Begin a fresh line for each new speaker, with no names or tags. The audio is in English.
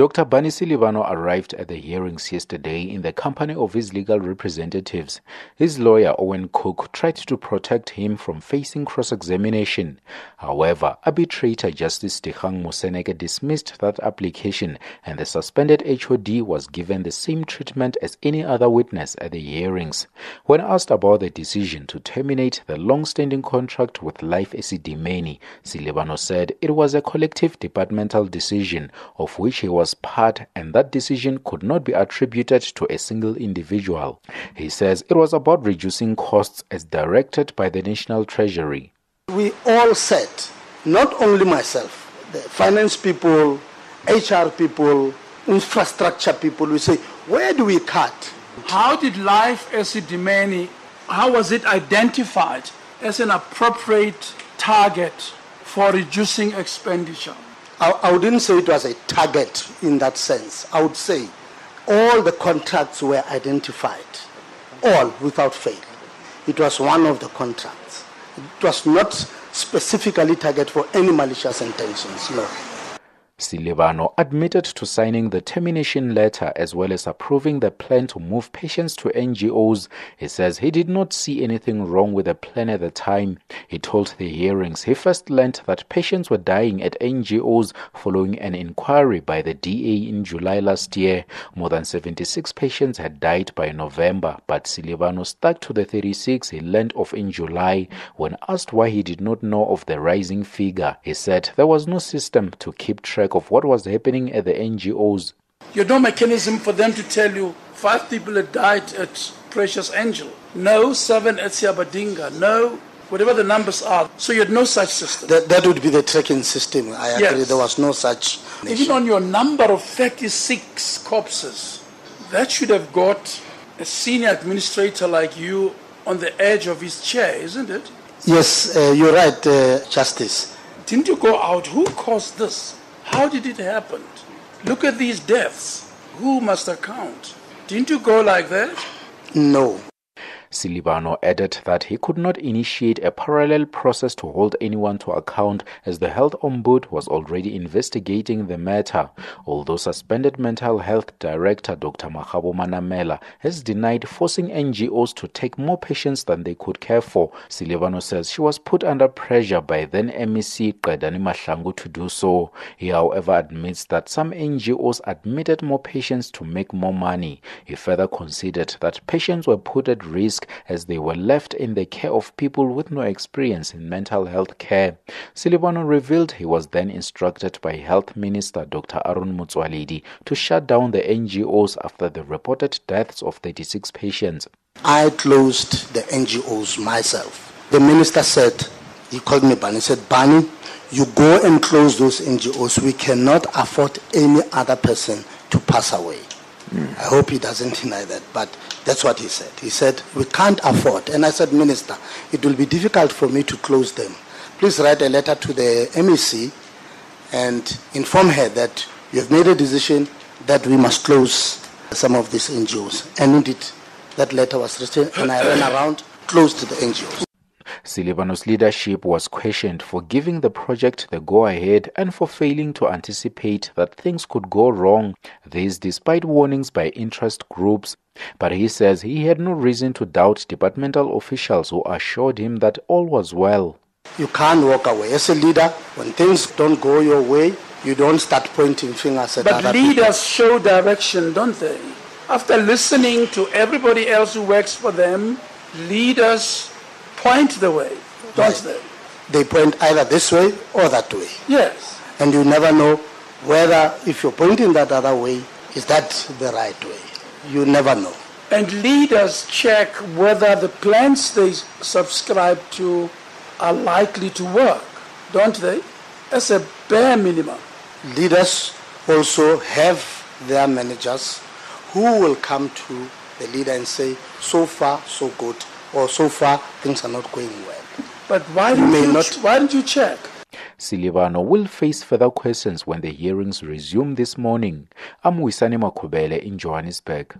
Dr. Barney Selebano arrived at the hearings yesterday in the company of his legal representatives. His lawyer, Owen Cook, tried to protect him from facing cross examination. However, arbitrator Justice Dikgang Moseneke dismissed that application and the suspended HOD was given the same treatment as any other witness at the hearings. When asked about the decision to terminate the long standing contract with Life Esidimeni, Selebano said it was a collective departmental decision of which he was part and that decision could not be attributed to a single individual. He says it was about reducing costs as directed by the National Treasury.
We all said, not only myself, the finance people, HR people, infrastructure people, we say, where do we cut?
How did Life Esidimeni, how was it identified as an appropriate target for reducing expenditure?
I, I wouldn't say it was a target in that sense. I would say all the contracts were identified, all without fail. It was one of the contracts. It was not specifically targeted for any malicious intentions, no.
Selebano admitted to signing the termination letter as well as approving the plan to move patients to NGOs. He says he did not see anything wrong with the plan at the time. He told the hearings he first learned that patients were dying at NGOs following an inquiry by the DA in July last year. More than 76 patients had died by November, but Selebano stuck to the 36 he learned of in July. When asked why he did not know of the rising figure, he said there was no system to keep track of what was happening at the NGOs.
You had no mechanism for them to tell you five people had died at Precious Angel, no seven at Siyabadinga, no whatever the numbers are. So you had no such system.
That, that would be the tracking system. I agree.
Yes.
There was no such.
Even on your number of 36 corpses, that should have got a senior administrator like you on the edge of his chair, isn't it?
Yes, uh, you're right, uh, Justice.
Didn't you go out? Who caused this? How did it happen? Look at these deaths. Who must account? Didn't you go like that?
No.
Selebano added that he could not initiate a parallel process to hold anyone to account as the health ombud was already investigating the matter. Although suspended mental health director Dr. Makgabo Manamela has denied forcing NGOs to take more patients than they could care for, Selebano says she was put under pressure by then MEC Qedani Mahlangu to do so. He however admits that some NGOs admitted more patients to make more money. He further conceded that patients were put at risk as they were left in the care of people with no experience in mental health care. Selebano revealed he was then instructed by Health Minister Dr. Aaron Motsoaledi to shut down the NGOs after the reported deaths of 36 patients.
I closed the NGOs myself. The minister said, he called me Barney, he said, Barney, you go and close those NGOs. We cannot afford any other person to pass away. Mm. I hope he doesn't deny that, but that's what he said. He said, We can't afford. And I said, Minister, it will be difficult for me to close them. Please write a letter to the MEC and inform her that you have made a decision that we must close some of these NGOs. And indeed, that letter was written, and I ran around, closed the NGOs.
Selebano's leadership was questioned for giving the project the go ahead and for failing to anticipate that things could go wrong. This despite warnings by interest groups. But he says he had no reason to doubt departmental officials who assured him that all was well.
You can't walk away. As a leader, when things don't go your way, you don't start pointing fingers at
But
other
leaders
people.
show direction, don't they? After listening to everybody else who works for them, leaders point the way, don't
Right.
they?
They point either this way or that way.
Yes.
And you never know whether, if you're pointing that other way, is that the right way? You never know.
And leaders check whether the plans they subscribe to are likely to work, don't they? That's a bare minimum.
Leaders also have their managers who will come to the leader and say, so far, so good, or so far, things are not going well.
But why
You may
you,
not-
ch- why didn't you check?
Silivano will face further questions when the hearings resume this morning. I'm Wisani Makubele in Johannesburg.